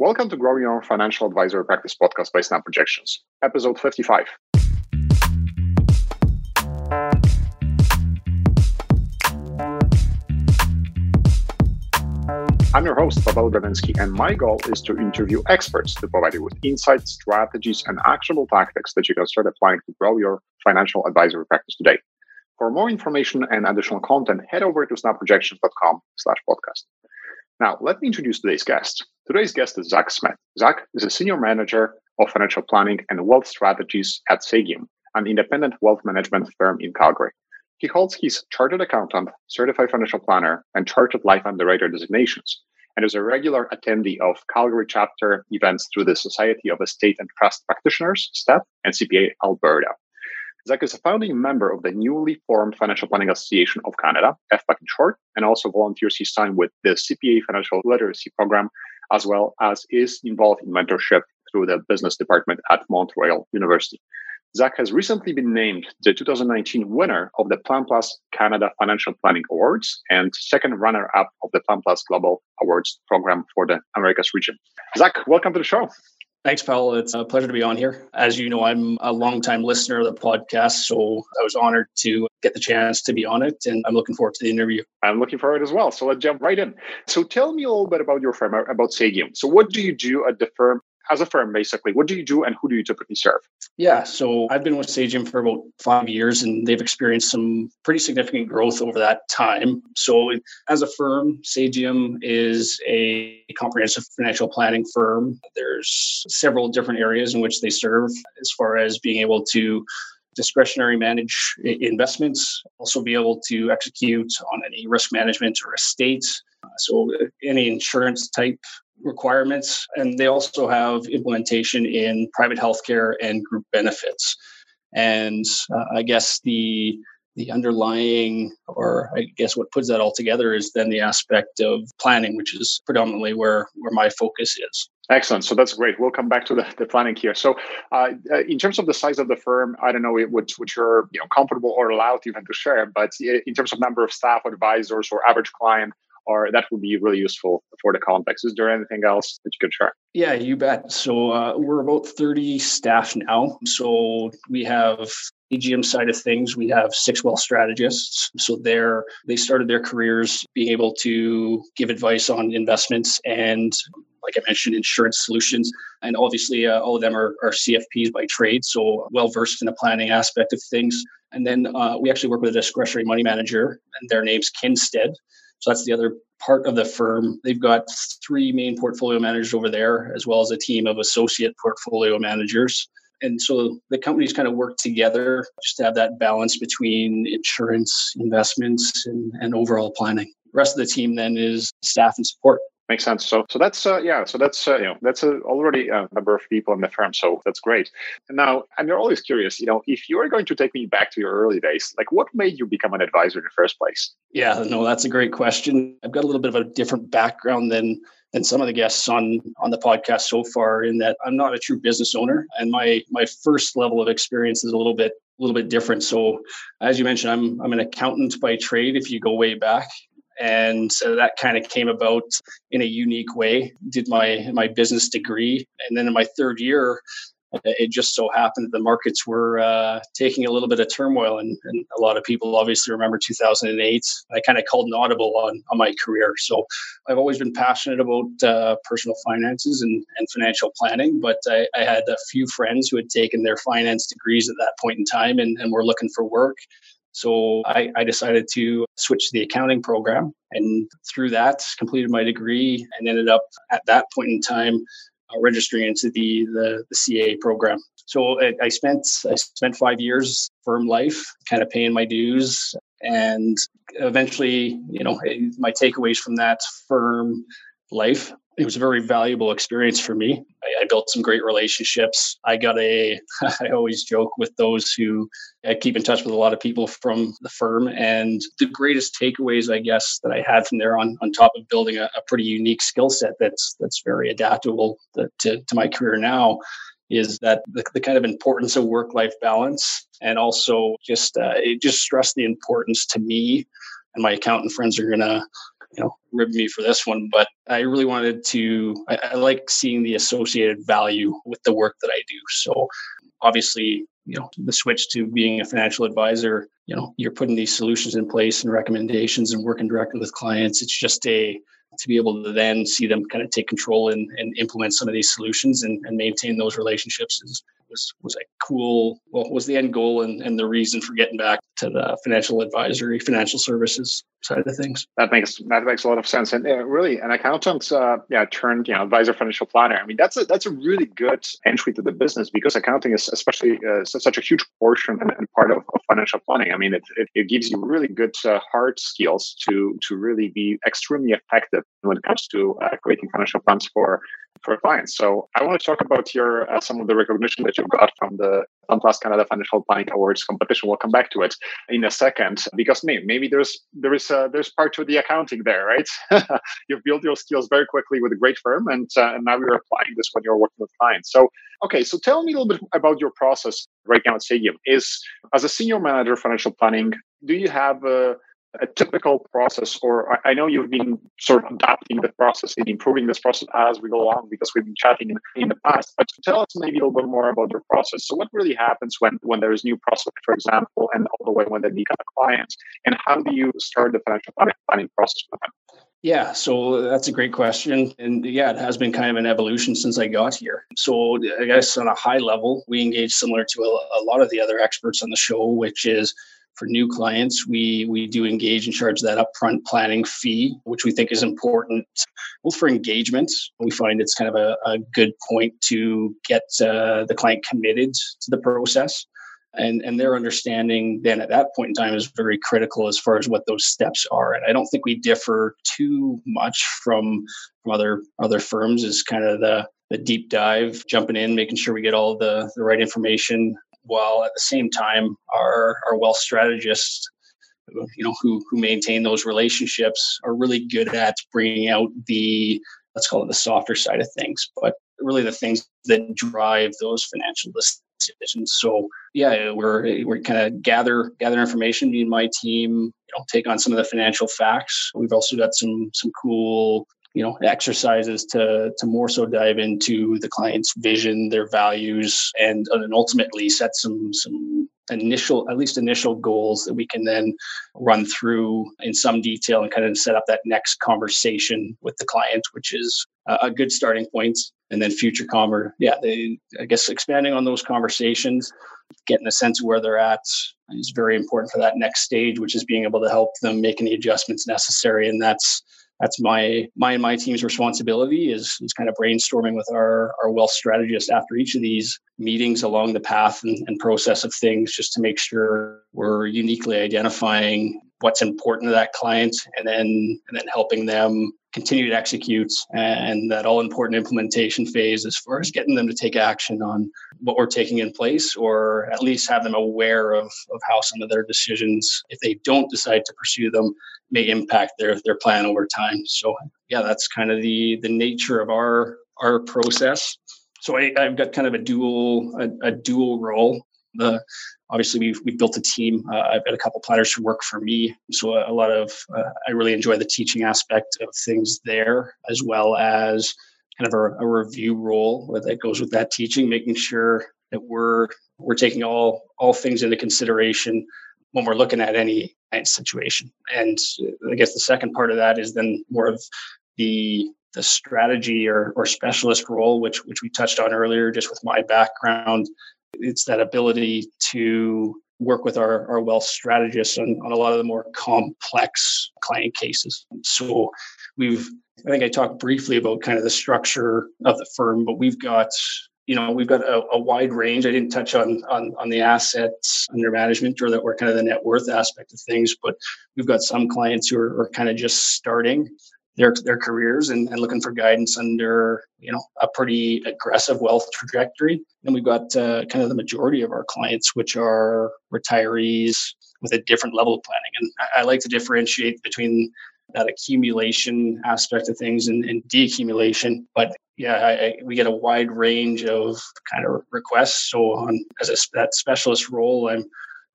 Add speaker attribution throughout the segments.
Speaker 1: Welcome to Grow Your Financial Advisory Practice podcast by Snap Projections, episode 55. I'm your host, Pavel Brzezinski, and my goal is to interview experts to provide you with insights, strategies, and actionable tactics that you can start applying to grow your financial advisory practice today. For more information and additional content, head over to snapprojections.com slash podcast. Now, let me introduce today's guest. Today's guest is Zach Smith. Zach is a senior manager of financial planning and wealth strategies at Sagium, an independent wealth management firm in Calgary. He holds his chartered accountant, certified financial planner, and chartered life underwriter designations, and is a regular attendee of Calgary chapter events through the Society of Estate and Trust Practitioners, STEP, and CPA Alberta. Zach is a founding member of the newly formed Financial Planning Association of Canada, FPAC in short, and also volunteers his time with the CPA Financial Literacy Program, as well as is involved in mentorship through the business department at Mount Royal University. Zach has recently been named the 2019 winner of the Plan Plus Canada Financial Planning Awards and second runner up of the Plan Plus Global Awards program for the Americas region. Zach, welcome to the show.
Speaker 2: Thanks, Paul. It's a pleasure to be on here. As you know, I'm a longtime listener of the podcast, so I was honored to get the chance to be on it, and I'm looking forward to the interview.
Speaker 1: I'm looking forward as well. So let's jump right in. So tell me a little bit about your firm, about Sagium. So what do you do at the firm as a firm, basically, what do you do and who do you typically serve?
Speaker 2: Yeah, so I've been with Sagium for about five years and they've experienced some pretty significant growth over that time. So, as a firm, Sagium is a comprehensive financial planning firm. There's several different areas in which they serve as far as being able to discretionary manage investments, also be able to execute on any risk management or estates. So, any insurance type requirements, and they also have implementation in private healthcare and group benefits. And uh, I guess the the underlying, or I guess what puts that all together, is then the aspect of planning, which is predominantly where where my focus is.
Speaker 1: Excellent. So that's great. We'll come back to the, the planning here. So, uh, uh in terms of the size of the firm, I don't know what which you're you know comfortable or allowed even to share, but in terms of number of staff, advisors, or average client, or that would be really useful for the context. Is there anything else that you could share?
Speaker 2: Yeah, you bet. So uh, we're about 30 staff now. So we have AGM side of things, we have six wealth strategists. So they're they started their careers being able to give advice on investments and like I mentioned, insurance solutions. And obviously, uh, all of them are, are CFPs by trade, so well versed in the planning aspect of things. And then uh, we actually work with a discretionary money manager, and their name's Kinstead. So that's the other part of the firm. They've got three main portfolio managers over there, as well as a team of associate portfolio managers. And so the companies kind of work together just to have that balance between insurance, investments, and, and overall planning. The rest of the team then is staff and support.
Speaker 1: Makes sense. So, so that's uh, yeah. So that's uh, you know that's a, already a number of people in the firm. So that's great. And now, I'm always curious. You know, if you are going to take me back to your early days, like what made you become an advisor in the first place?
Speaker 2: Yeah, no, that's a great question. I've got a little bit of a different background than than some of the guests on on the podcast so far. In that, I'm not a true business owner, and my my first level of experience is a little bit a little bit different. So, as you mentioned, I'm I'm an accountant by trade. If you go way back, and so that kind of came about in a unique way. Did my my business degree. And then in my third year it just so happened that the markets were uh, taking a little bit of turmoil. And, and, a lot of people obviously remember 2008 i kind of called an audible on, on my career. So i've always been passionate about uh, personal finances and, and financial planning. But I, I, had a few friends who had taken their finance degrees at that point in time and, and were looking for work so I, I, decided to switch to the accounting program and through that completed my degree and ended up at that point in time uh, registering into the, the, the CA program. So I, I spent I spent five years firm life, kind of paying my dues, and eventually, you know, my takeaways from that firm life it was a very valuable experience for me. I, I, built some great relationships. I got a, I always joke with those who I keep in touch with a lot of people from the firm. And the greatest takeaways, I guess, that I had from there on, on top of building a, a pretty unique skill set that's, that's very adaptable to, to, to my career now is that the, the, kind of importance of work life balance and also just uh, it just stressed the importance to me and my accountant friends are going to you know rib me for this one, but I really wanted to. I, I like seeing the associated value with the work that I do. So obviously, you know, the switch to being a financial advisor, you know, you're putting these solutions in place and recommendations and working directly with clients. It's just a to be able to then see them kind of take control and, and implement some of these solutions and, and maintain those relationships is was was a cool well was the end goal and, and the reason for getting back to the financial advisory financial services side of things.
Speaker 1: That makes that makes a lot of sense. And uh, really an accountant uh, yeah turned you know advisor financial planner. I mean that's a that's a really good entry to the business because accounting is especially uh, such a huge portion and, part of, of, financial planning. I mean it, it, it gives you really good uh, hard skills to to really be extremely effective when it comes to uh, creating financial plans for for clients. So I want to talk about your uh, some of the recognition that you got from the Plus Canada Financial Planning Awards competition. We'll come back to it in a second because maybe, maybe there's there is uh, there's part to the accounting there, right? You've built your skills very quickly with a great firm, and, uh, and now you're applying this when you're working with clients. So okay, so tell me a little bit about your process right now at Sagium. Is as a senior manager financial planning, do you have a a typical process, or I know you've been sort of adapting the process and improving this process as we go along because we've been chatting in, the past. But tell us maybe a little bit more about your process. So, what really happens when when there is new prospect, for example, and all the way when they become clients, and how do you start the financial planning process with them?
Speaker 2: Yeah, so that's a great question. And yeah, it has been kind of an evolution since I got here. So I guess on a high level, we engage similar to a, a lot of the other experts on the show, which is for new clients, we we do engage and charge that upfront planning fee, which we think is important both for engagement. We find it's kind of a, a good point to get uh, the client committed to the process. And, and their understanding then at that point in time is very critical as far as what those steps are. And I don't think we differ too much from, from other other firms is kind of the the deep dive, jumping in, making sure we get all the, the right information while at the same time our our wealth strategists you know who who maintain those relationships are really good at bringing out the let's call it the softer side of things but really the things that drive those financial decisions. So yeah we're we're kind of gather gather information me and my team you know take on some of the financial facts. We've also got some some cool you know exercises to to more so dive into the client's vision their values and, uh, and ultimately set some some initial at least initial goals that we can then run through in some detail and kind of set up that next conversation with the client which is a, good starting point. And then future commer yeah they i guess expanding on those conversations getting a sense of where they're at is very important for that next stage which is being able to help them make any adjustments necessary. And that's that's my my and my team's responsibility is, is kind of brainstorming with our, our wealth strategist after each of these meetings along the path and, and process of things just to make sure we're uniquely identifying what's important to that client and then and then helping them continue to execute. And that all important implementation phase as far as getting them to take action on what we're taking in place or at least have them aware of, of how some of their decisions if they don't decide to pursue them may impact their their plan over time. So yeah that's kind of the the nature of our our process. So I, have got kind of a dual a, a dual role the obviously we've, we've built a team. Uh, i've got a couple planners who work for me. So a, a lot of uh, i really enjoy the teaching aspect of things there as well as kind of a, a review role that goes with that teaching making sure that we're we're taking all all things into consideration when we're looking at any situation. And i guess the second part of that is then more of the the strategy or, or specialist role which which we touched on earlier just with my background it's that ability to work with our, our wealth strategists on, on a lot of the more complex client cases. So we've, I think I talked briefly about kind of the structure of the firm, but we've got, you know, we've got a, a wide range. I didn't touch on, on, on the assets under management or that or kind of the net worth aspect of things, but we've got some clients who are, are kind of just starting their their careers and, and looking for guidance under you know a pretty aggressive wealth trajectory. And we've got uh, kind of the majority of our clients, which are retirees with a different level of planning. And I, I like to differentiate between that accumulation aspect of things and, and deaccumulation. But yeah, I, I, we get a wide range of kind of requests. So on as a that specialist role, I'm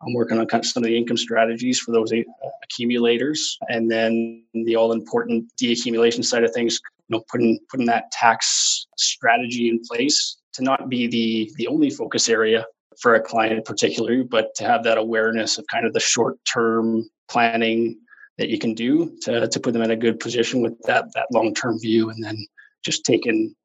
Speaker 2: I'm working on kind of some of the income strategies for those uh, accumulators, and then the all important deaccumulation side of things. You know, putting putting that tax strategy in place to not be the the only focus area for a client particularly, but to have that awareness of kind of the short term planning that you can do to, to put them in a good position with that that long term view, and then just taking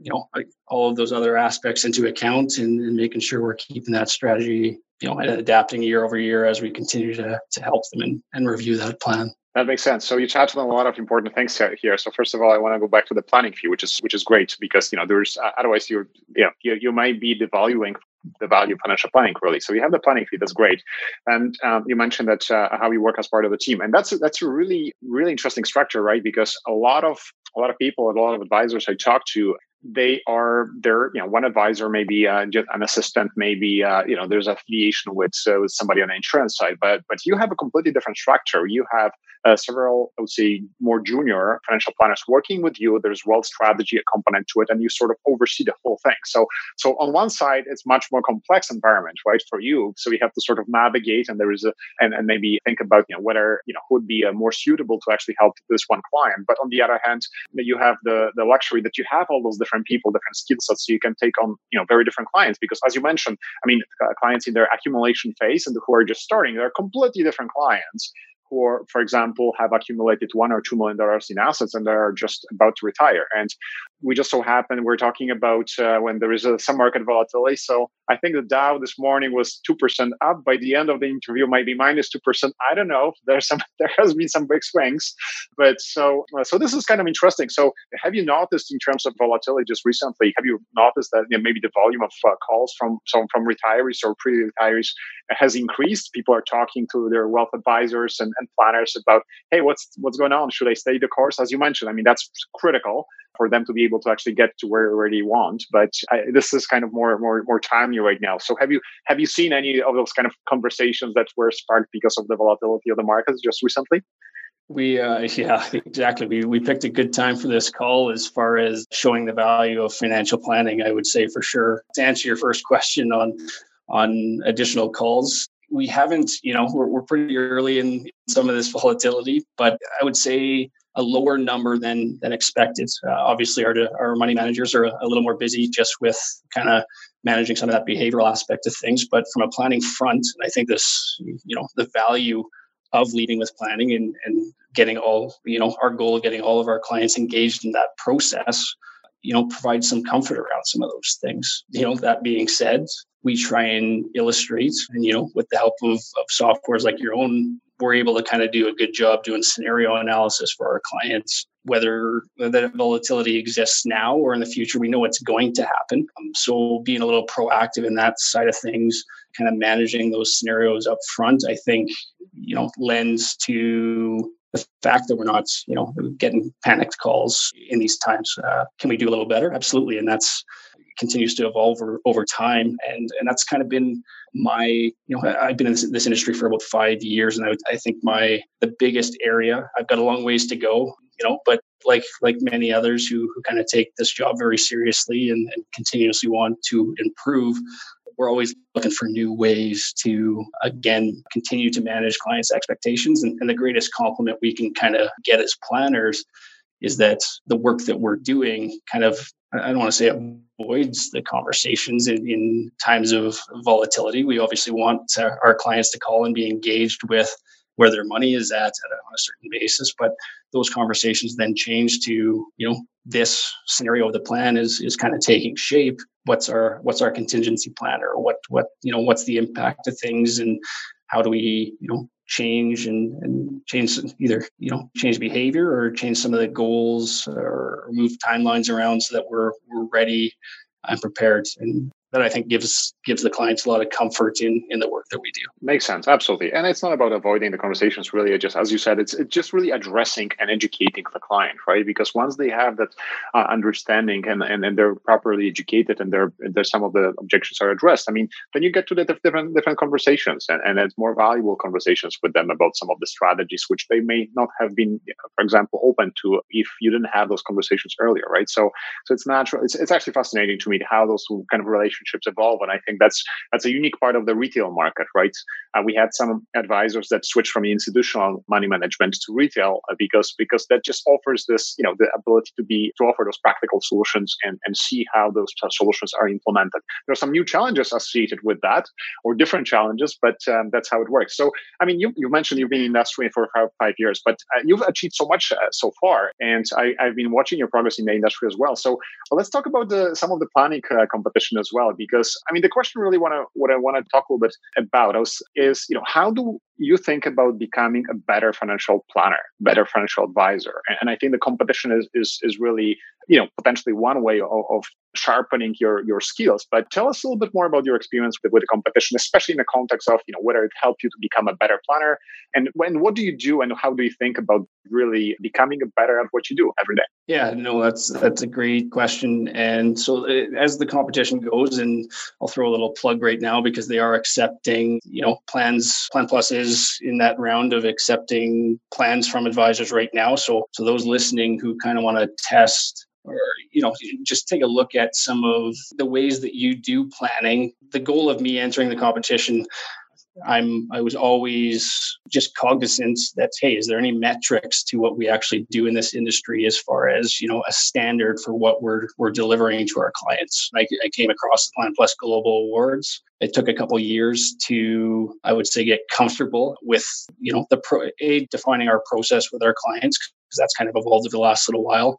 Speaker 2: you know all of those other aspects into account and, and, making sure we're keeping that strategy you know adapting year over year as we continue to, to help them and, and review that plan
Speaker 1: that makes sense. So you touched on a lot of important things here. So first of all, I want to go back to the planning fee, which is which is great because you know there's uh, otherwise you're you know you, you might be devaluing the value of financial planning really. So you have the planning fee, that's great. And um, you mentioned that uh, how you work as part of the team, and that's that's a really really interesting structure, right? Because a lot of a lot of people, a lot of advisors I talk to, they are there you know one advisor maybe uh, just an assistant maybe uh, you know there's affiliation with, uh, with somebody on the insurance side but but you have a completely different structure. You have uh, several i would say more junior financial planners working with you. There's wealth strategy a component to it and you sort of oversee the whole thing. So so on one side it's much more complex environment right for you. So you have to sort of navigate and there is a and, and maybe think about you know whether you know who would be uh, more suitable to actually help this one client. But on the other hand you have the the luxury that you have all those different different people, different skill sets. So you can take on, you know, very different clients because as you mentioned, I mean, clients in their accumulation phase and who are just starting, they're completely different clients who, for example, have accumulated one or two million dollars in assets and they are just about to retire. And we just so happen we're talking about uh, when there is a, some market volatility. So I think the Dow this morning was two percent up. By the end of the interview, maybe minus two percent. I don't know. There's some there has been some big swings, but so uh, so this is kind of interesting. So have you noticed in terms of volatility just recently? Have you noticed that you know, maybe the volume of uh, calls from some from retirees or pre-retirees has increased? People are talking to their wealth advisors and, and planners about, hey, what's what's going on? Should I stay the course? As you mentioned, I mean that's critical for them to be able to actually get to where, where they want. But I, this is kind of more more more timely right now. So have you have you seen any of those kind of conversations that were sparked because of the volatility of the markets just recently?
Speaker 2: We uh, yeah exactly we we picked a good time for this call as far as showing the value of financial planning. I would say for sure. To answer your first question on on additional calls, we haven't you know we're, we're pretty early in some of this volatility, but I would say a lower number than than expected. Uh, obviously, our our money managers are a, little more busy just with kind of managing some of that behavioral aspect of things. But from a planning front, I think this, you know, the value of leading with planning and and getting all, you know, our goal of getting all of our clients engaged in that process, you know, provide some comfort around some of those things. You know, that being said, we try and illustrate, and you know, with the help of, of softwares like your own we're able to kind of do a good job doing scenario analysis for our clients whether the volatility exists now or in the future we know what's going to happen. Um, so being a little proactive in that side of things kind of managing those scenarios up front i think you know lends to the fact that we're not you know getting panicked calls in these times. Uh, can we do a little better? Absolutely. And that's continues to evolve over, over time. And and that's kind of been my you know i've been in this, this industry for about five years and I, I think my the biggest area i've got a long ways to go you know but like like many others who, who kind of take this job very seriously and, and continuously want to improve we're always looking for new ways to again continue to manage clients expectations. And, and the greatest compliment we can kind of get as planners is that the work that we're doing kind of I don't want to say it avoids the conversations in, in times of volatility. We obviously want our clients to call and be engaged with where their money is at, at a, on a certain basis. But those conversations then change to, you know, this scenario of the plan is is kind of taking shape. What's our what's our contingency plan or what what you know what's the impact of things and how do we you know change and, and change either you know change behavior or change some of the goals or move timelines around so that we're we're ready and prepared and that I think gives gives the clients a lot of comfort in in the work that we do.
Speaker 1: Makes sense, absolutely. And it's not about avoiding the conversations. Really, just as you said, it's, it's just really addressing and educating the client, right? Because once they have that uh, understanding and, and and they're properly educated and they're, there's some of the objections are addressed. I mean, then you get to the different different conversations and, and it's more valuable conversations with them about some of the strategies which they may not have been, for example, open to if you didn't have those conversations earlier, right? So so it's natural. It's it's actually fascinating to me how those kind of relationships relationships evolve. And I think that's that's a unique part of the retail market, right? Uh, we had some advisors that switched from institutional money management to retail uh, because because that just offers this, you know, the ability to be to offer those practical solutions and and see how those solutions are implemented. There are some new challenges associated with that, or different challenges, but um, that's how it works. So, I mean, you you mentioned you've been in the industry for five years, but uh, you've achieved so much uh, so far, and I, I've been watching your progress in the industry as well. So, let's talk about the some of the planning uh, competition as well, because I mean, the question really want to what I want to talk a little bit about is, is you know how do you think about becoming a better financial planner, better financial advisor. And I think the competition is is, is really, you know, potentially one way of, of, sharpening your your skills. But tell us a little bit more about your experience with, with the competition, especially in the context of, you know, whether it helped you to become a better planner and when what do you do and how do you think about really becoming a better at what you do every day?
Speaker 2: Yeah, no, that's that's a great question. And so uh, as the competition goes, and I'll throw a little plug right now because they are accepting, you know, plans, Plan Plus is in that round of accepting plans from advisors right now. So so those listening who kind of want to test or you know just take a look at some of the ways that you do planning the goal of me entering the competition I'm I was always just cognizant that hey, is there any metrics to what we actually do in this industry as far as you know a standard for what we're we're delivering to our clients? I, I came across the Plan Plus Global Awards. It took a couple years to I would say get comfortable with you know the pro, a defining our process with our clients because that's kind of evolved over the last little while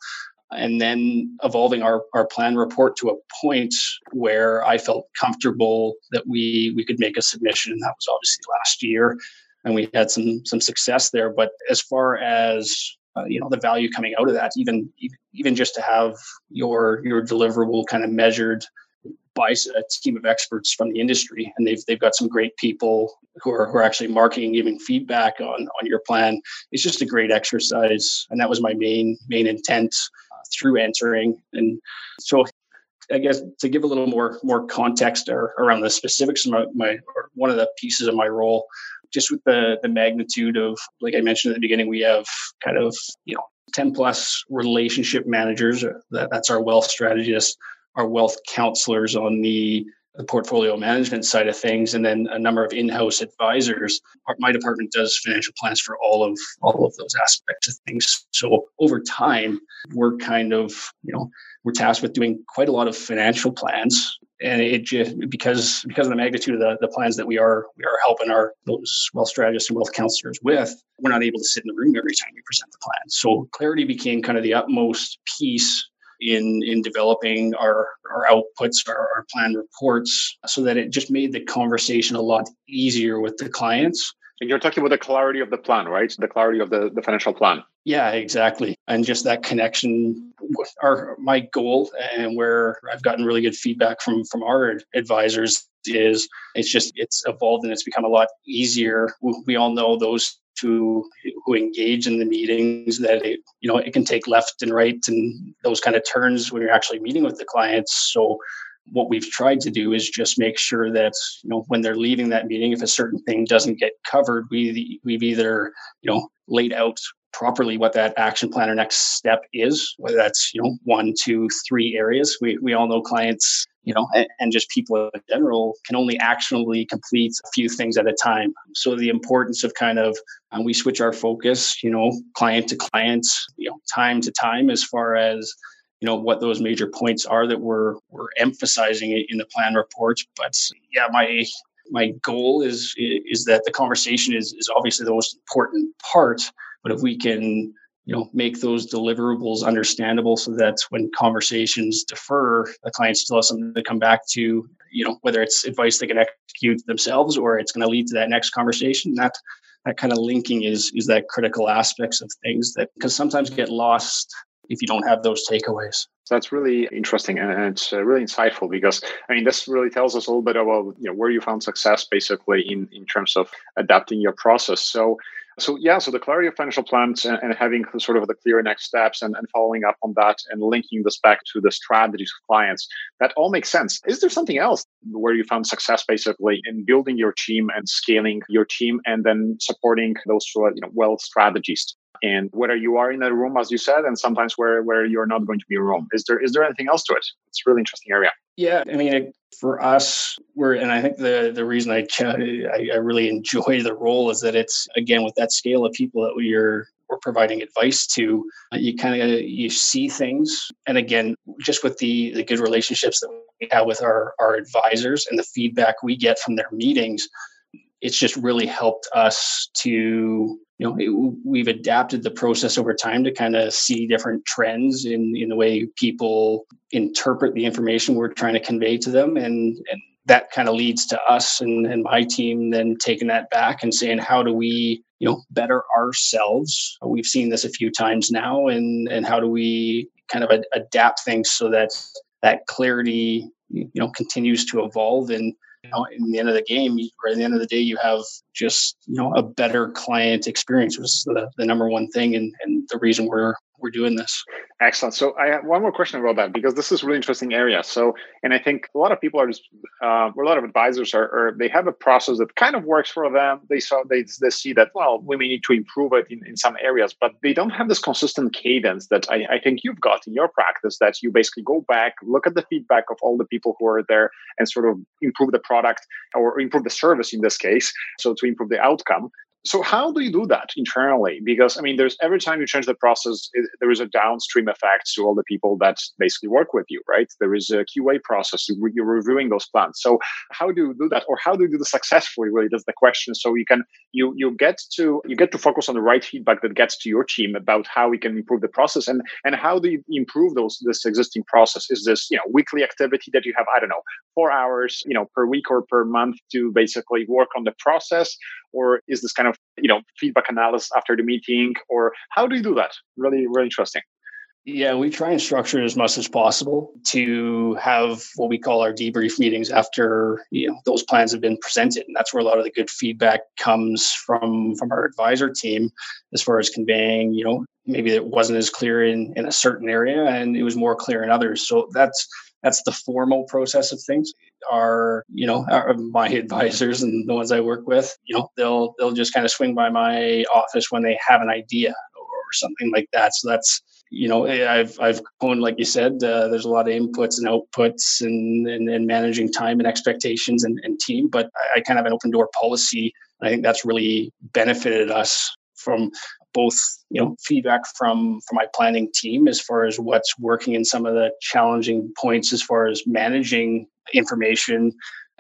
Speaker 2: and then evolving our, our plan report to a point where I felt comfortable that we we could make a submission. That was obviously last year, and we had some some success there. But as far as uh, you know the value coming out of that, even even just to have your your deliverable kind of measured by a team of experts from the industry, and they've they've got some great people who are who are actually marketing, giving feedback on on your plan. It's just a great exercise, and that was my main main intent through entering. And so I guess to give a little more more context or, around the specifics of my, my one of the pieces of my role, just with the the magnitude of like I mentioned at the beginning, we have kind of you know 10 plus relationship managers. Uh, that, that's our wealth strategists, our wealth counselors on the the portfolio management side of things, and then a number of in-house advisors. My department does financial plans for all of all of those aspects of things. So over time, we're kind of you know we're tasked with doing quite a lot of financial plans, and it just because because of the magnitude of the, the plans that we are we are helping our those wealth strategists and wealth counselors with, we're not able to sit in the room every time we present the plan. So clarity became kind of the utmost piece in in developing our our outputs, our, our plan reports, so that it just made the conversation a lot easier with the clients.
Speaker 1: And you're talking about the clarity of the plan, right? The clarity of the, the financial plan.
Speaker 2: Yeah, exactly. And just that connection with our my goal and where I've gotten really good feedback from from our advisors is it's just it's evolved and it's become a lot easier. We all know those who who engage in the meetings that it you know it can take left and right and those kind of turns when you're actually meeting with the clients so what we've tried to do is just make sure that you know when they're leaving that meeting if a certain thing doesn't get covered we we've either you know laid out properly what that action plan or next step is whether that's you know one two three areas we, we all know clients you know and, and just people in general can only actionably complete a few things at a time. So the importance of kind of um, we switch our focus you know client to client you know time to time as far as you know what those major points are that we're we're emphasizing in the plan reports. But yeah my my goal is is that the conversation is is obviously the most important part. But if we can, you know, make those deliverables understandable so that when conversations defer, the client still has something to come back to, you know, whether it's advice they can execute themselves or it's going to lead to that next conversation. That that kind of linking is is that critical aspects of things that because sometimes get lost if you don't have those takeaways.
Speaker 1: That's really interesting and it's uh, really insightful because I mean this really tells us a little bit about you know where you found success basically in in terms of adapting your process. So so yeah, so the clarity of financial plans and, and, having sort of the clear next steps and, and following up on that and linking this back to the strategies of clients, that all makes sense. Is there something else where you found success basically in building your team and scaling your team and then supporting those uh, you know wealth strategies? And whether you are in a room, as you said, and sometimes where where you're not going to be in a room, is there is there anything else to it? It's a really interesting area.
Speaker 2: Yeah, I mean, for us, we're and I think the the reason I, I I really enjoy the role is that it's again with that scale of people that we're we're providing advice to uh, you kind of you see things. And again just with the the good relationships that we have with our our advisors and the feedback we get from their meetings it's just really helped us to you know it, we've adapted the process over time to kind of see different trends in in the way people interpret the information we're trying to convey to them. And and that kind of leads to us and, and my team then taking that back and saying how do we you know better ourselves? We've seen this a few times now and and how do we kind of ad- adapt things so that that clarity you know continues to evolve and know, in the end of the game or at the end of the day you have just you know a better client experience was the, the number one thing and, and the reason we're we're doing this.
Speaker 1: Excellent. So I have one more question about that because this is really interesting area. So, and I think a lot of people are just, uh, a lot of advisors are, are, they have a process that kind of works for them. They saw, they, they see that, well, we may need to improve it in, in some areas, but they don't have this consistent cadence that I, I think you've got in your practice that you basically go back, look at the feedback of all the people who are there and sort of improve the product or improve the service in this case. So to improve the outcome so how do you do that internally? Because i mean there's every time you change the process it, there is a downstream effect to all the people that basically work with you right? There is a qa process. You're reviewing those plans. So how do you do that? Or how do you do this successfully really that's the question. So you can you you get to you get to focus on the right feedback that gets to your team about how we can improve the process. And and how do you improve those this existing process? Is this you know weekly activity that you have? I don't know four hours you know per week or per month to basically work on the process? Or is this kind of you know feedback analysis after the meeting? Or how do you do that? Really really interesting.
Speaker 2: Yeah, we try and structure it as much as possible to have what we call our debrief meetings after you know those plans have been presented, and that's where a lot of the good feedback comes from from our advisor team, as far as conveying you know maybe it wasn't as clear in in a certain area and it was more clear in others. So that's that's the formal process of things. are you know, our, my advisors and the ones I work with, you know, they'll they'll just kind of swing by my office when they have an idea or something like that. So that's you know I've I've owned like you said uh, there's a lot of inputs and outputs and, and, and managing time and expectations and, and team but I, I kind of have an open door policy I think that's really benefited us from both you know feedback from from my planning team as far as what's working in some of the challenging points as far as managing information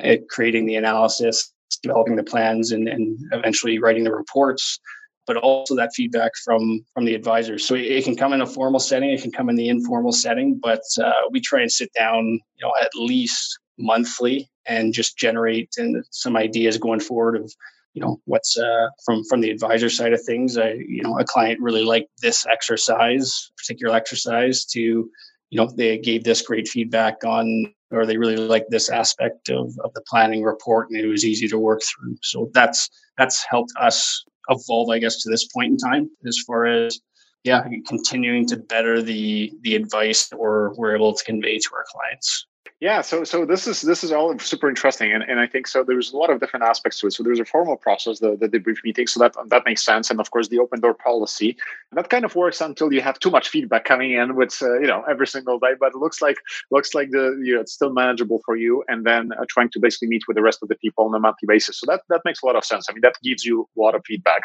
Speaker 2: uh, creating the analysis developing the plans and, and eventually writing the reports but also that feedback from from the advisors. So it, it can come in a formal setting it can come in the informal setting but uh, we try and sit down you know at least monthly and just generate and some ideas going forward of you know what's uh, from from the advisor side of things i you know a client really liked this exercise particular exercise to you know they gave this great feedback on or they really liked this aspect of, of the planning report and it was easy to work through. So that's that's helped us evolve i guess to this point in time as far as yeah continuing to better the the advice that we're, we're able to convey to our clients
Speaker 1: yeah, so so this is this is all super interesting, and, and I think so. There's a lot of different aspects to it. So there's a formal process, the, the debrief meeting, so that that makes sense, and of course the open door policy. that kind of works until you have too much feedback coming in, with uh, you know every single day. But it looks like looks like the you know it's still manageable for you, and then uh, trying to basically meet with the rest of the people on a monthly basis. So that that makes a lot of sense. I mean, that gives you a lot of feedback.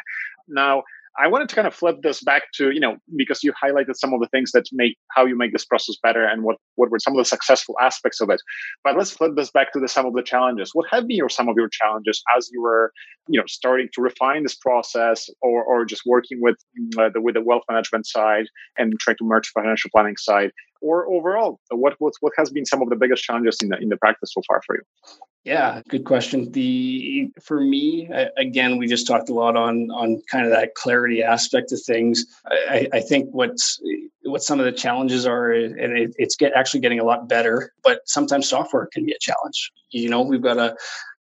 Speaker 1: Now I wanted to kind of flip this back to, you know, because you highlighted some of the things that make how you make this process better and what, what were some of the successful aspects of it. But let's flip this back to the some of the challenges. What have been your some of your challenges as you were, you know, starting to refine this process or, or just working with uh, the with the wealth management side and trying to merge financial planning side? Or overall, what what what has been some of the biggest challenges in the in the practice so far for you?
Speaker 2: Yeah, good question. The for me, again, we just talked a lot on on kind of that clarity aspect of things. I, I think what's what some of the challenges are, and it, it's get actually getting a lot better. But sometimes software can be a challenge. You know, we've got a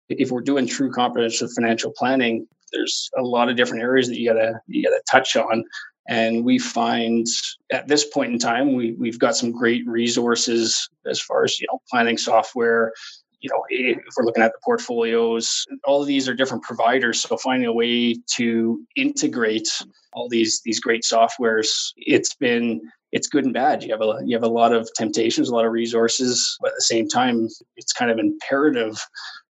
Speaker 2: if we're doing true comprehensive financial planning, there's a lot of different areas that you gotta you gotta touch on. And we find at this point in time, we, we've got some great resources as far as you know planning software, you know, if we're looking at the portfolios, all of these are different providers. So finding a way to integrate all these these great softwares, it's been it's good and bad. You have a you have a lot of temptations, a lot of resources, but at the same time, it's kind of imperative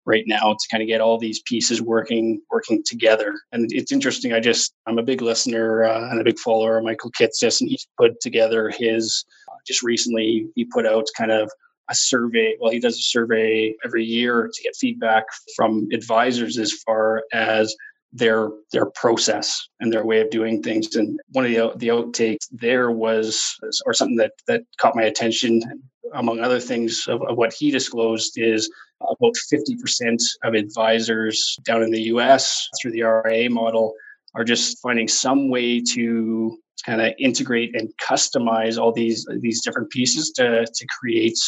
Speaker 2: right now to kind of get all these pieces working working together. And it's interesting. I just I'm a big listener uh, and a big follower of Michael Kitces, and he's put together his uh, just recently he put out kind of a survey. Well, he does a survey every year to get feedback from advisors as far as their their process and their way of doing things. And one of the the outtakes there was, or something that that caught my attention, among other things, of, of what he disclosed is about 50% of advisors down in the U.S. through the RIA model are just finding some way to kind of integrate and customize all these these different pieces to to create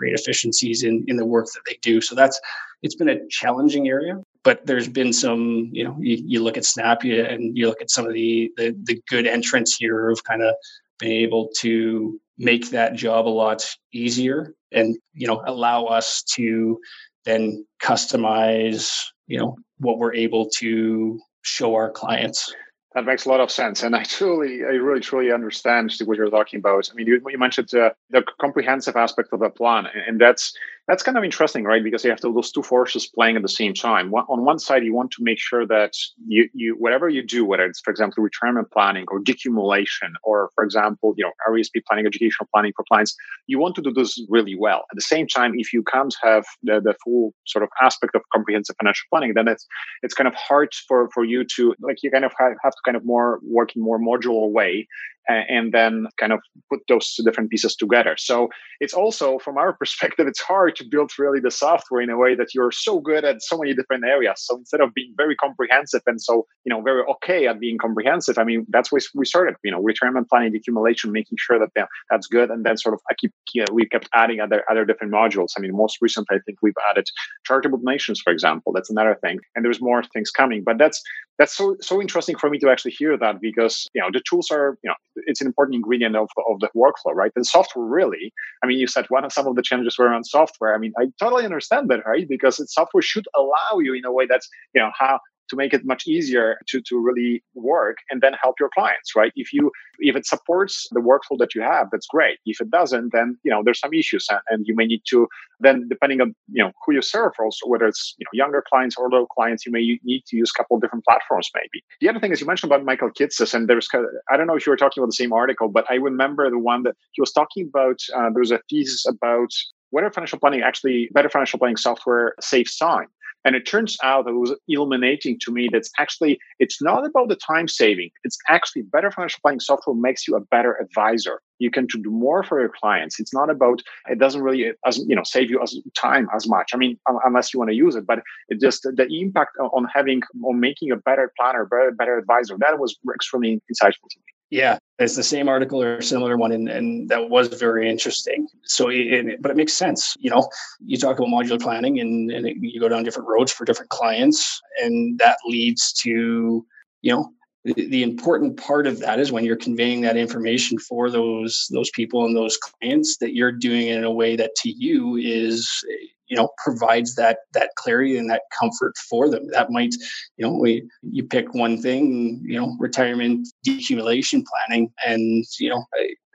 Speaker 2: create efficiencies in in the work that they do. So that's it's been a challenging area but there's been some, you know, you, you look at Snap and you look at some of the, the, the good entrants here of kind of being able to make that job a lot easier and, you know, allow us to then customize, you know, what we're able to show our clients.
Speaker 1: That makes a lot of sense, and I truly, I really, truly understand what you're talking about. I mean, you, you mentioned uh, the comprehensive aspect of the plan, and that's that's kind of interesting, right? Because you have those two forces playing at the same time. On one side, you want to make sure that you, you, whatever you do, whether it's, for example, retirement planning or decumulation, or for example, you know, RESP planning, educational planning for clients, you want to do this really well. At the same time, if you can't have the, the full sort of aspect of comprehensive financial planning, then it's it's kind of hard for for you to like you kind of have, have to kind of more work in more modular way and then kind of put those different pieces together. So it's also, from our perspective, it's hard to build really the software in a way that you're so good at so many different areas. So instead of being very comprehensive and so you know very okay at being comprehensive, I mean that's where we started. You know, retirement planning, accumulation, making sure that yeah, that's good, and then sort of I keep you know, we kept adding other other different modules. I mean, most recently, I think we've added charitable donations, for example. That's another thing, and there's more things coming. But that's that's so so interesting for me to actually hear that because you know the tools are you know it's an important ingredient of, of the workflow, right? And software really, I mean, you said one of some of the challenges were around software. I mean, I totally understand that, right? Because software should allow you in a way that's, you know, how to make it much easier to, to really work and then help your clients right? If you if it supports the workflow that you have that's great. If it doesn't then you know there's some issues and, you may need to then depending on you know who you serve also whether it's you know younger clients or older clients you may need to use a couple of different platforms maybe. The other thing is you mentioned about michael kitces and there's i don't know if you were talking about the same article but i remember the one that he was talking about uh, there was a thesis about whether financial planning actually better financial planning software saves time and it turns out that it was illuminating to me that's actually, it's not about the time saving. It's actually better financial planning software makes you a better advisor. You can do more for your clients. It's not about, it doesn't really, as you know, save you as time as much. I mean, unless you want to use it, but it just, the impact on having, on making a better planner, better, better advisor, that was extremely insightful to me.
Speaker 2: Yeah, it's the same article or similar one, and, and that was very interesting. So, it, but it makes sense. You know, you talk about modular planning, and, and it, you go down different roads for different clients, and that leads to you know the important part of that is when you're conveying that information for those those people and those clients that you're doing it in a way that to you is you know provides that that clarity and that comfort for them. That might you know we you pick one thing you know retirement decumulation planning and you know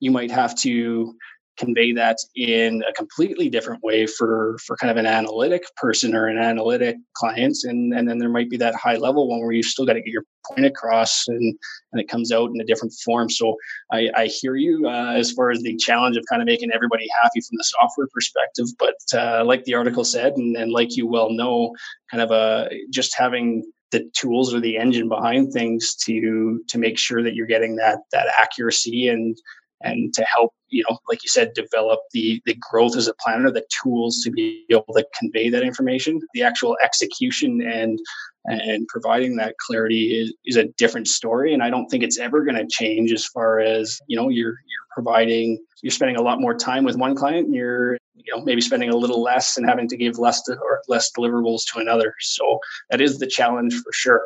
Speaker 2: you might have to convey that in a completely different way for for kind of an analytic person or an analytic client and and then there might be that high level one where you still got to get your point across and and it comes out in a different form. So i i hear you uh, as far as the challenge of kind of making everybody happy from the software perspective. But uh, like the article said and, and like you well know kind of a uh, just having the tools or the engine behind things to to make sure that you're getting that that accuracy and and to help you know like you said develop the the growth as a planner the tools to be able to convey that information. The actual execution and and providing that clarity is, is a different story and i don't think it's ever going to change as far as you know you're you're providing you're spending a lot more time with one client and you're you know maybe spending a little less and having to give less to, or less deliverables to another. So that is the challenge for sure.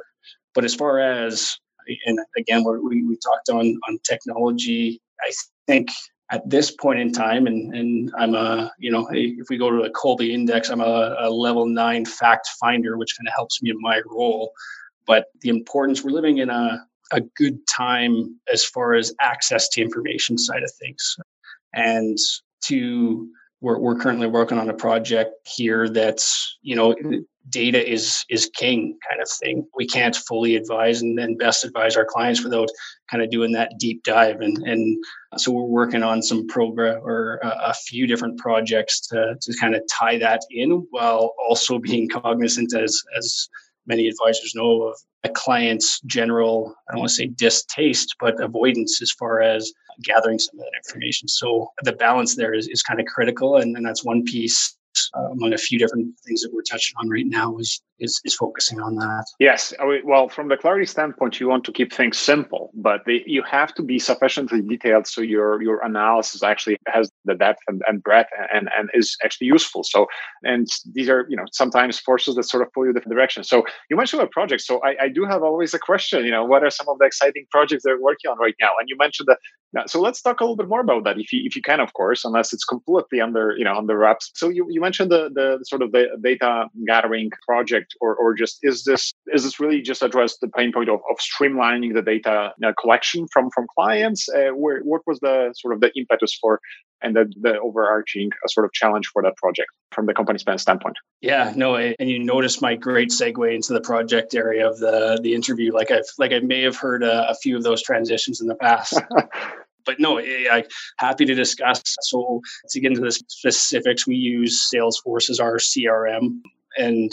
Speaker 2: But as far as and again we we talked on on technology I think at this point in time, and, and I'm a, you know, if we go to a Kolbe index, I'm a, a level nine fact finder, which kind of helps me in my role. But the importance, we're living in a a good time as far as access to information side of things. And to we're, we're currently working on a project here that's you know data is is king kind of thing we can't fully advise and then best advise our clients without kind of doing that deep dive and and so we're working on some program or a, a few different projects to, to kind of tie that in while also being cognizant as as many advisors know of a client's general i don't want to say distaste but avoidance as far as gathering some of that information. So the balance there is, is kind of critical. And, and that's one piece uh, among a few different things that we're touching on right now is is, is focusing on that.
Speaker 1: Yes. Well, from the clarity standpoint, you want to keep things simple, but they, you have to be sufficiently detailed so your your analysis actually has the depth and, and breadth and, and is actually useful. So, and these are, you know, sometimes forces that sort of pull you different directions. So you mentioned a project. So I, I do have always a question, you know, what are some of the exciting projects they're working on right now? And you mentioned So let's talk a little bit more about that, if you if you can, of course, unless it's completely under you know under wraps. So you, you mentioned the the sort of the data gathering project or, or just is this is this really just address the pain point of, of streamlining the data know, collection from from clients? Uh, where what was the sort of the impetus for and the, the overarching uh, sort of challenge for that project from the company standpoint?
Speaker 2: Yeah no and you notice my great segue into the project area of the the interview. Like i've like i may have heard a, a few of those transitions in the past but no, I happy to discuss. So to get into the specifics, we use Salesforce as our CRM, and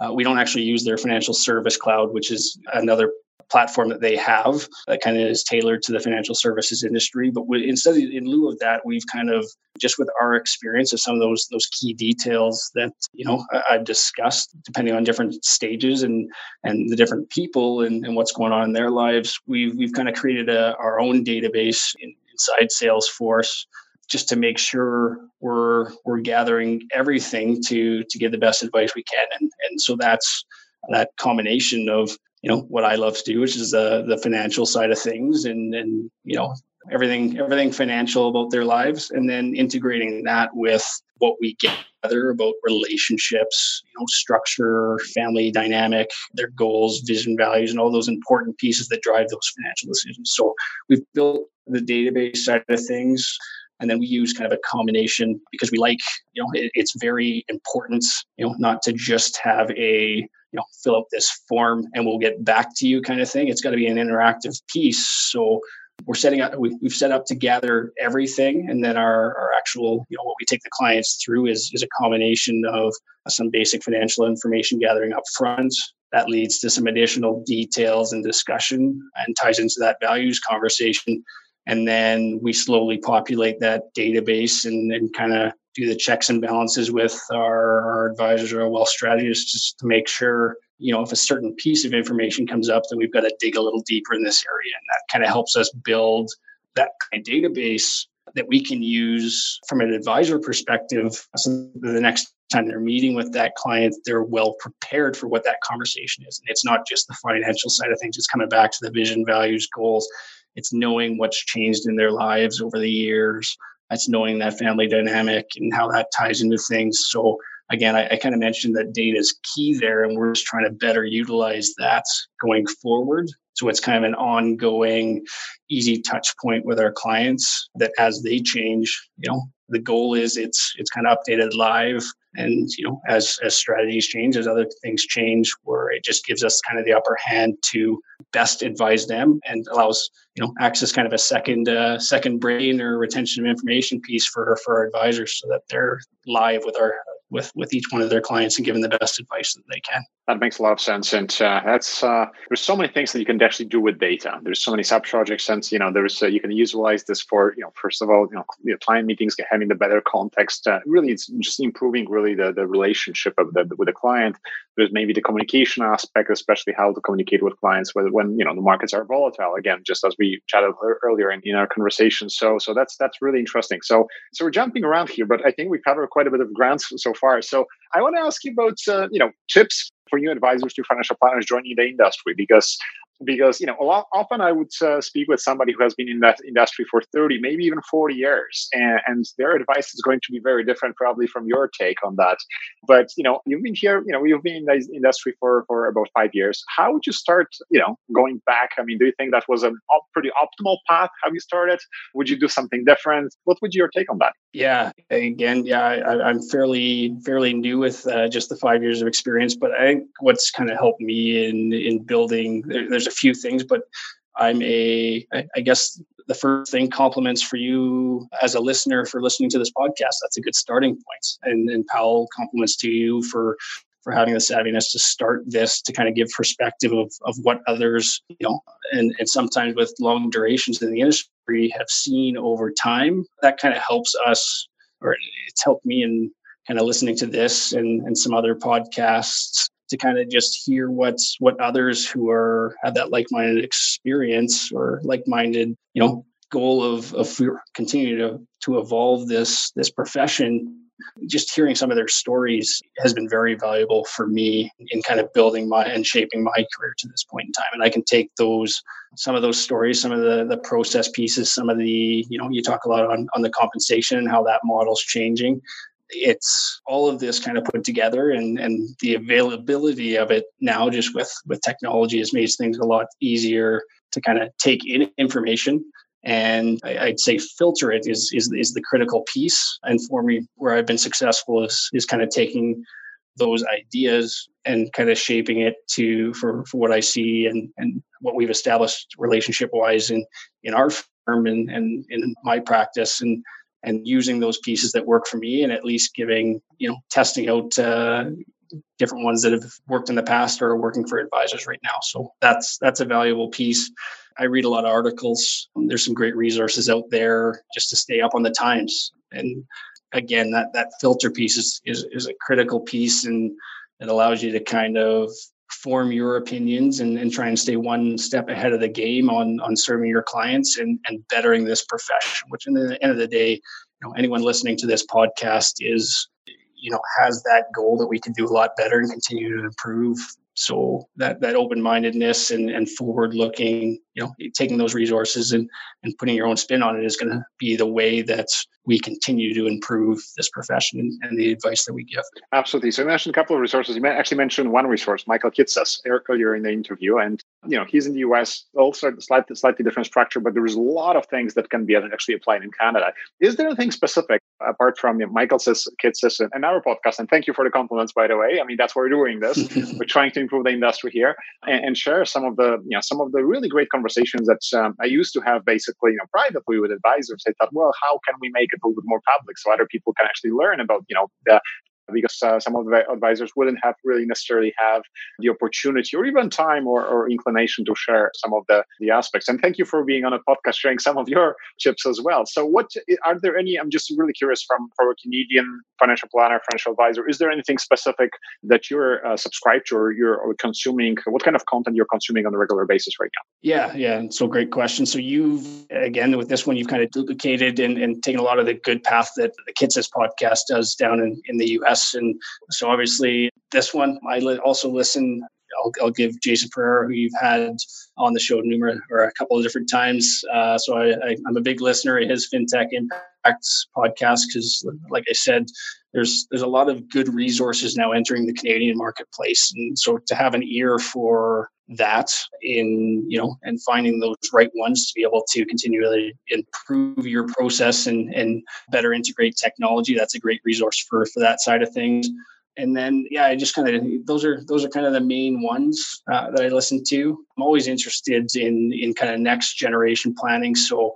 Speaker 2: uh, we don't actually use their financial service cloud, which is another platform that they have that kind of is tailored to the financial services industry. But we, instead, in lieu of that, we've kind of just with our experience of some of those those key details that you know I've discussed, depending on different stages and and the different people and, and what's going on in their lives, we've we've kind of created a, our own database in, inside Salesforce just to make sure we're we're gathering everything to to give the best advice we can and and so that's that combination of you know what I love to do which is the the financial side of things and and you know everything everything financial about their lives and then integrating that with what we gather about relationships you know structure family dynamic their goals vision values and all those important pieces that drive those financial decisions. So we've built the database side of things and then we use kind of a combination because we like you know it, it's very important you know not to just have a you know fill out this form and we'll get back to you kind of thing. It's got to be an interactive piece. So we're setting up we've, we've set up to gather everything and then our, our actual you know what we take the clients through is is a combination of some basic financial information gathering up front that leads to some additional details and discussion and ties into that values conversation. And then we slowly populate that database and, and kind of do the checks and balances with our, our advisors or our wealth strategists just to make sure you know if a certain piece of information comes up then we've got to dig a little deeper in this area and that kind of helps us build that kind of database that we can use from an advisor perspective so the next time they're meeting with that client they're well prepared for what that conversation is and it's not just the financial side of things it's coming back to the vision values goals it's knowing what's changed in their lives over the years. It's knowing that family dynamic and how that ties into things. So again, I, I kind of mentioned that data is key there, and we're just trying to better utilize that going forward. So it's kind of an ongoing, easy touch point with our clients that as they change, you know, the goal is it's it's kind of updated live and you know as as strategies change as other things change where it just gives us kind of the upper hand to best advise them and allows you know access kind of a second uh, second brain or retention of information piece for for our advisors so that they're live with our with with each one of their clients and giving the best advice that they can
Speaker 1: that makes a lot of sense and uh, that's uh, there's so many things that you can actually do with data. There's so many sub projects and you know there's uh, you can utilize this for you know first of all you know client meetings having the better context uh, really it's just improving really the, the relationship of the with the client. There's maybe the communication aspect especially how to communicate with clients when, when you know the markets are volatile again just as we chatted earlier in, in our conversation. So so that's that's really interesting. So so we're jumping around here but i think we covered quite a bit of ground so far. So i want to ask you about uh, you know tips for new advisors to financial planners joining the industry because because you know lot, often i would uh, speak with somebody who has been in that industry for 30 maybe even 40 years and, and, their advice is going to be very different probably from your take on that. But you know you've been here you know you've been in the industry for for about five years. How would you start you know going back? I mean do you think that was a op- pretty optimal path how you started? Would you do something different? What would your take on that
Speaker 2: yeah again yeah I, am fairly fairly new with uh, just the five years of experience but i think what's kind of helped me in in building there, there's a few things, but I'm a, I guess the first thing compliments for you as a listener for listening to this podcast. That's a good starting point. And, and Pawel compliments to you for for having the savviness to start this to kind of give perspective of, of what others, you know, and, and sometimes with long durations in the industry have seen over time. That kind of helps us, or it's helped me in kind of listening to this and, and some other podcasts to kind of just hear what's what others who are have that like-minded experience or like-minded you know goal of of continuing to to evolve this this profession just hearing some of their stories has been very valuable for me in kind of building my and shaping my career to this point in time. And i can take those some of those stories some of the the process pieces some of the you know you talk a lot on on the compensation and how that model's changing. It's all of this kind of put together and and the availability of it now just with with technology has made things a lot easier to kind of take in information and I'd say filter it is is is the critical piece. And for me, where I've been successful is is kind of taking those ideas and kind of shaping it to for, for what I see and and what we've established relationship wise in in our firm and and in my practice and and using those pieces that work for me and at least giving you know testing out uh, different ones that have worked in the past or are working for advisors right now. So that's that's a valuable piece. I read a lot of articles. There's some great resources out there just to stay up on the times. And again that that filter piece is is, is a critical piece and it allows you to kind of form your opinions and, and try and stay one step ahead of the game on on serving your clients and, and bettering this profession which in the end of the day you know anyone listening to this podcast is you know has that goal that we can do a lot better and continue to improve so that that open-mindedness and, and forward-looking you know taking those resources and and putting your own spin on it is going to be the way that we continue to improve this profession and the advice that we give.
Speaker 1: Absolutely. So you mentioned a couple of resources. You actually mentioned one resource michael kitces earlier in the interview. And you know he's in the us also slightly slightly different structure but there's a lot of things that can be actually applied in canada. Is there anything specific apart from you know, michael says kitces and our podcast? And thank you for the compliments by the way. I mean that's why we're doing this. We're trying to improve the industry here and, and, share some of the you know some of the really great conversations that um, I used to have basically you know privately with advisors. I thought, well, how can we make it a little bit more public so other people can actually learn about you know the because uh, some of the advisors wouldn't have really necessarily have the opportunity or even time or, or, inclination to share some of the, the aspects. And thank you for being on a podcast sharing some of your chips as well. So what are there any, I'm just really curious from, from a Canadian financial planner, financial advisor, is there anything specific that you're uh, subscribed to or you're consuming? What kind of content you're consuming on a regular basis right now?
Speaker 2: Yeah, yeah. So great question. So you've, again, with this one, you've kind of duplicated and, and taken a lot of the good path that the Kitces podcast does down in, in the US and so obviously this one, I also listen. I'll, I'll give Jason Pereira, who you've had on the show numerous or a couple of different times. Uh, so I, I, I'm a big listener of his FinTech Impacts podcast because, like I said, there's there's a lot of good resources now entering the Canadian marketplace, and so to have an ear for that in you know and finding those right ones to be able to continually improve your process and and better integrate technology that's a great resource for for that side of things. And then yeah i just kind of those are those are kind of the main ones uh, that i listen to. I'm always interested in in kind of next generation planning. So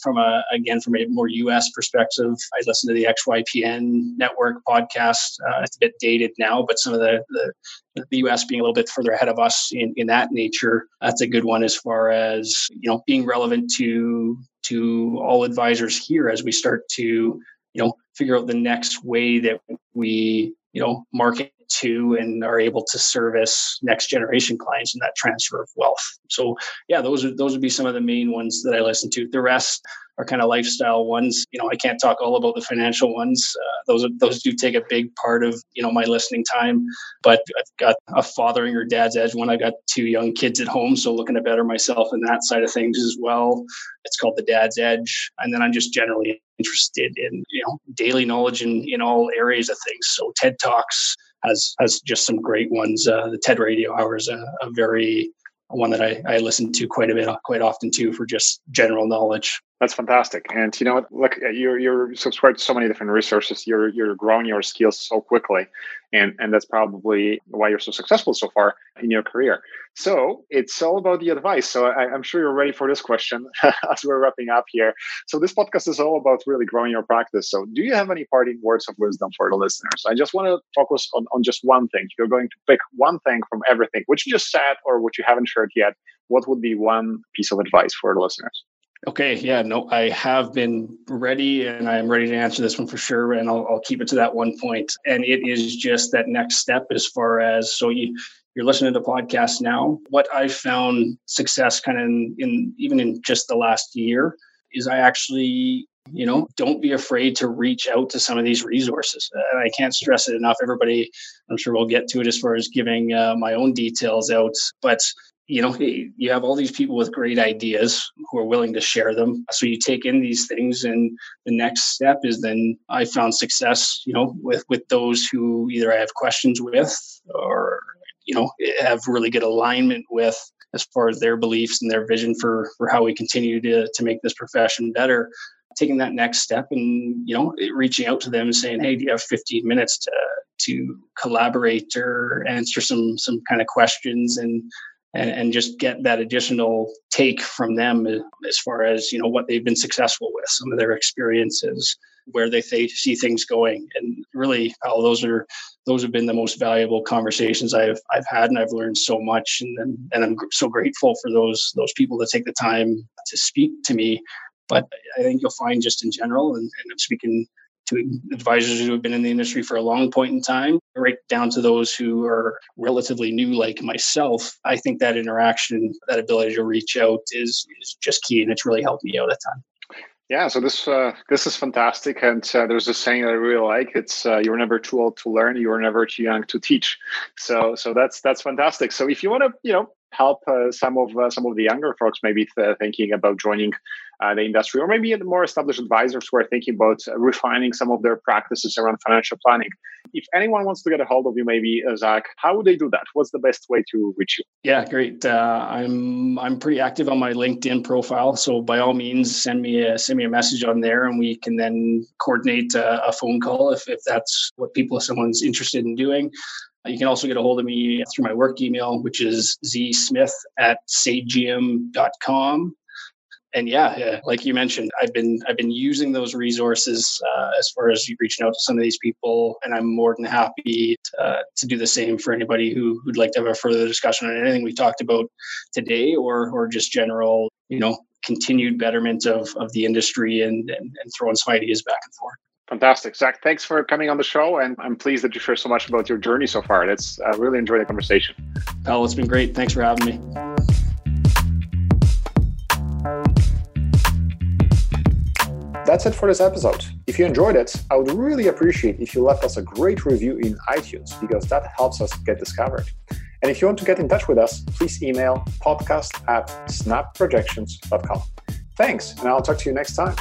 Speaker 2: from a again from a more U.S. perspective, I listen to the XYPN network podcast. Uh, it's a bit dated now, but some of the, the, the U.S. being a little bit further ahead of us in, in that nature, that's a good one as far as you know being relevant to to all advisors here as we start to you know figure out the next way that we you know market to and are able to service next generation clients in that transfer of wealth. So yeah, those are those would be some of the main ones that I listen to. The rest are kind of lifestyle ones. You know, I can't talk all about the financial ones. Uh, those those do take a big part of you know my listening time. But I've got a fathering or dad's edge when I got two young kids at home, so looking to better myself in that side of things as well. It's called the Dad's Edge, and then I'm just generally interested in you know daily knowledge in in all areas of things. So TED Talks has has just some great ones. Uh, the TED Radio Hour is a, a very one that I, I listen to quite a bit, quite often too, for just general knowledge.
Speaker 1: That's fantastic. And you know? Look, uh, you're you're subscribed to so many different resources. You're you're growing your skills so quickly, and and that's probably why you're so successful so far in your career. So it's all about the advice. So I, am sure you're ready for this question as we're wrapping up here. So this podcast is all about really growing your practice. So do you have any parting words of wisdom for the listeners? I just want to focus on on just one thing. You're going to pick one thing from everything, which you just said or what you haven't shared yet. What would be one piece of advice for the listeners?
Speaker 2: Okay, yeah, no, I have been ready and I'm ready to answer this one for sure. And I'll, I'll keep it to that one point. And it is just that next step as far as so you you're listening to podcasts now. What I found success kind of in, in even in just the last year is I actually you know don't be afraid to reach out to some of these resources and i can't stress it enough everybody i'm sure we'll get to it as far as giving uh, my own details out but you know you have all these people with great ideas who are willing to share them. So you take in these things and the next step is then i found success you know with with those who either i have questions with or you know have really good alignment with as far as their beliefs and their vision for for how we continue to to make this profession better. Taking that next step and you know reaching out to them and saying hey do you have 15 minutes to to collaborate or answer some some kind of questions? And and, and just get that additional take from them as far as you know what they've been successful with, some of their experiences, where they th- see things going, and really, how those are those have been the most valuable conversations I've I've had, and I've learned so much, and and, and I'm so grateful for those those people that take the time to speak to me. But I think you'll find just in general, and, and I'm speaking to advisors who have been in the industry for a long point in time, right down to those who are relatively new, like myself. I think that interaction, that ability to reach out, is is just key, and it's really helped me out a ton.
Speaker 1: Yeah, so this uh, this is fantastic, and uh, there's a saying that I really like. It's uh, "You're never too old to learn. You are never too young to teach." So, so that's that's fantastic. So, if you want to, you know, help uh, some of uh, some of the younger folks maybe th- thinking about joining uh, the industry, or maybe the more established advisors who are thinking about refining some of their practices around financial planning. If anyone wants to get a hold of you, maybe Zach, how would they do that? What's the best way to reach you?
Speaker 2: Yeah, great. I'm I'm pretty active on my LinkedIn profile, so by all means, send me a send me a message on there, and we can then coordinate a, a phone call if if that's what people if someone's interested in doing. You can also get a hold of me through my work email, which is zsmith at sagem.com. And yeah, like you mentioned, I've been I've been using those resources uh, as far as reaching out to some of these people, and I'm more than happy to, uh, to do the same for anybody who would like to have a further discussion on anything we talked about today, or or just general, you know, continued betterment of of the industry and and, and throwing some ideas back and forth.
Speaker 1: Fantastic. Zach, thanks for coming on the show. And I'm pleased that you share so much about your journey so far. That's I really enjoyed the conversation.
Speaker 2: Pal, it's been great. Thanks for having me.
Speaker 1: That's it for this episode. If you enjoyed it, I would really appreciate if you left us a great review in iTunes because that helps us get discovered. And if you want to get in touch with us, please email podcast at snapprojections.com. Thanks, and I'll talk to you next time.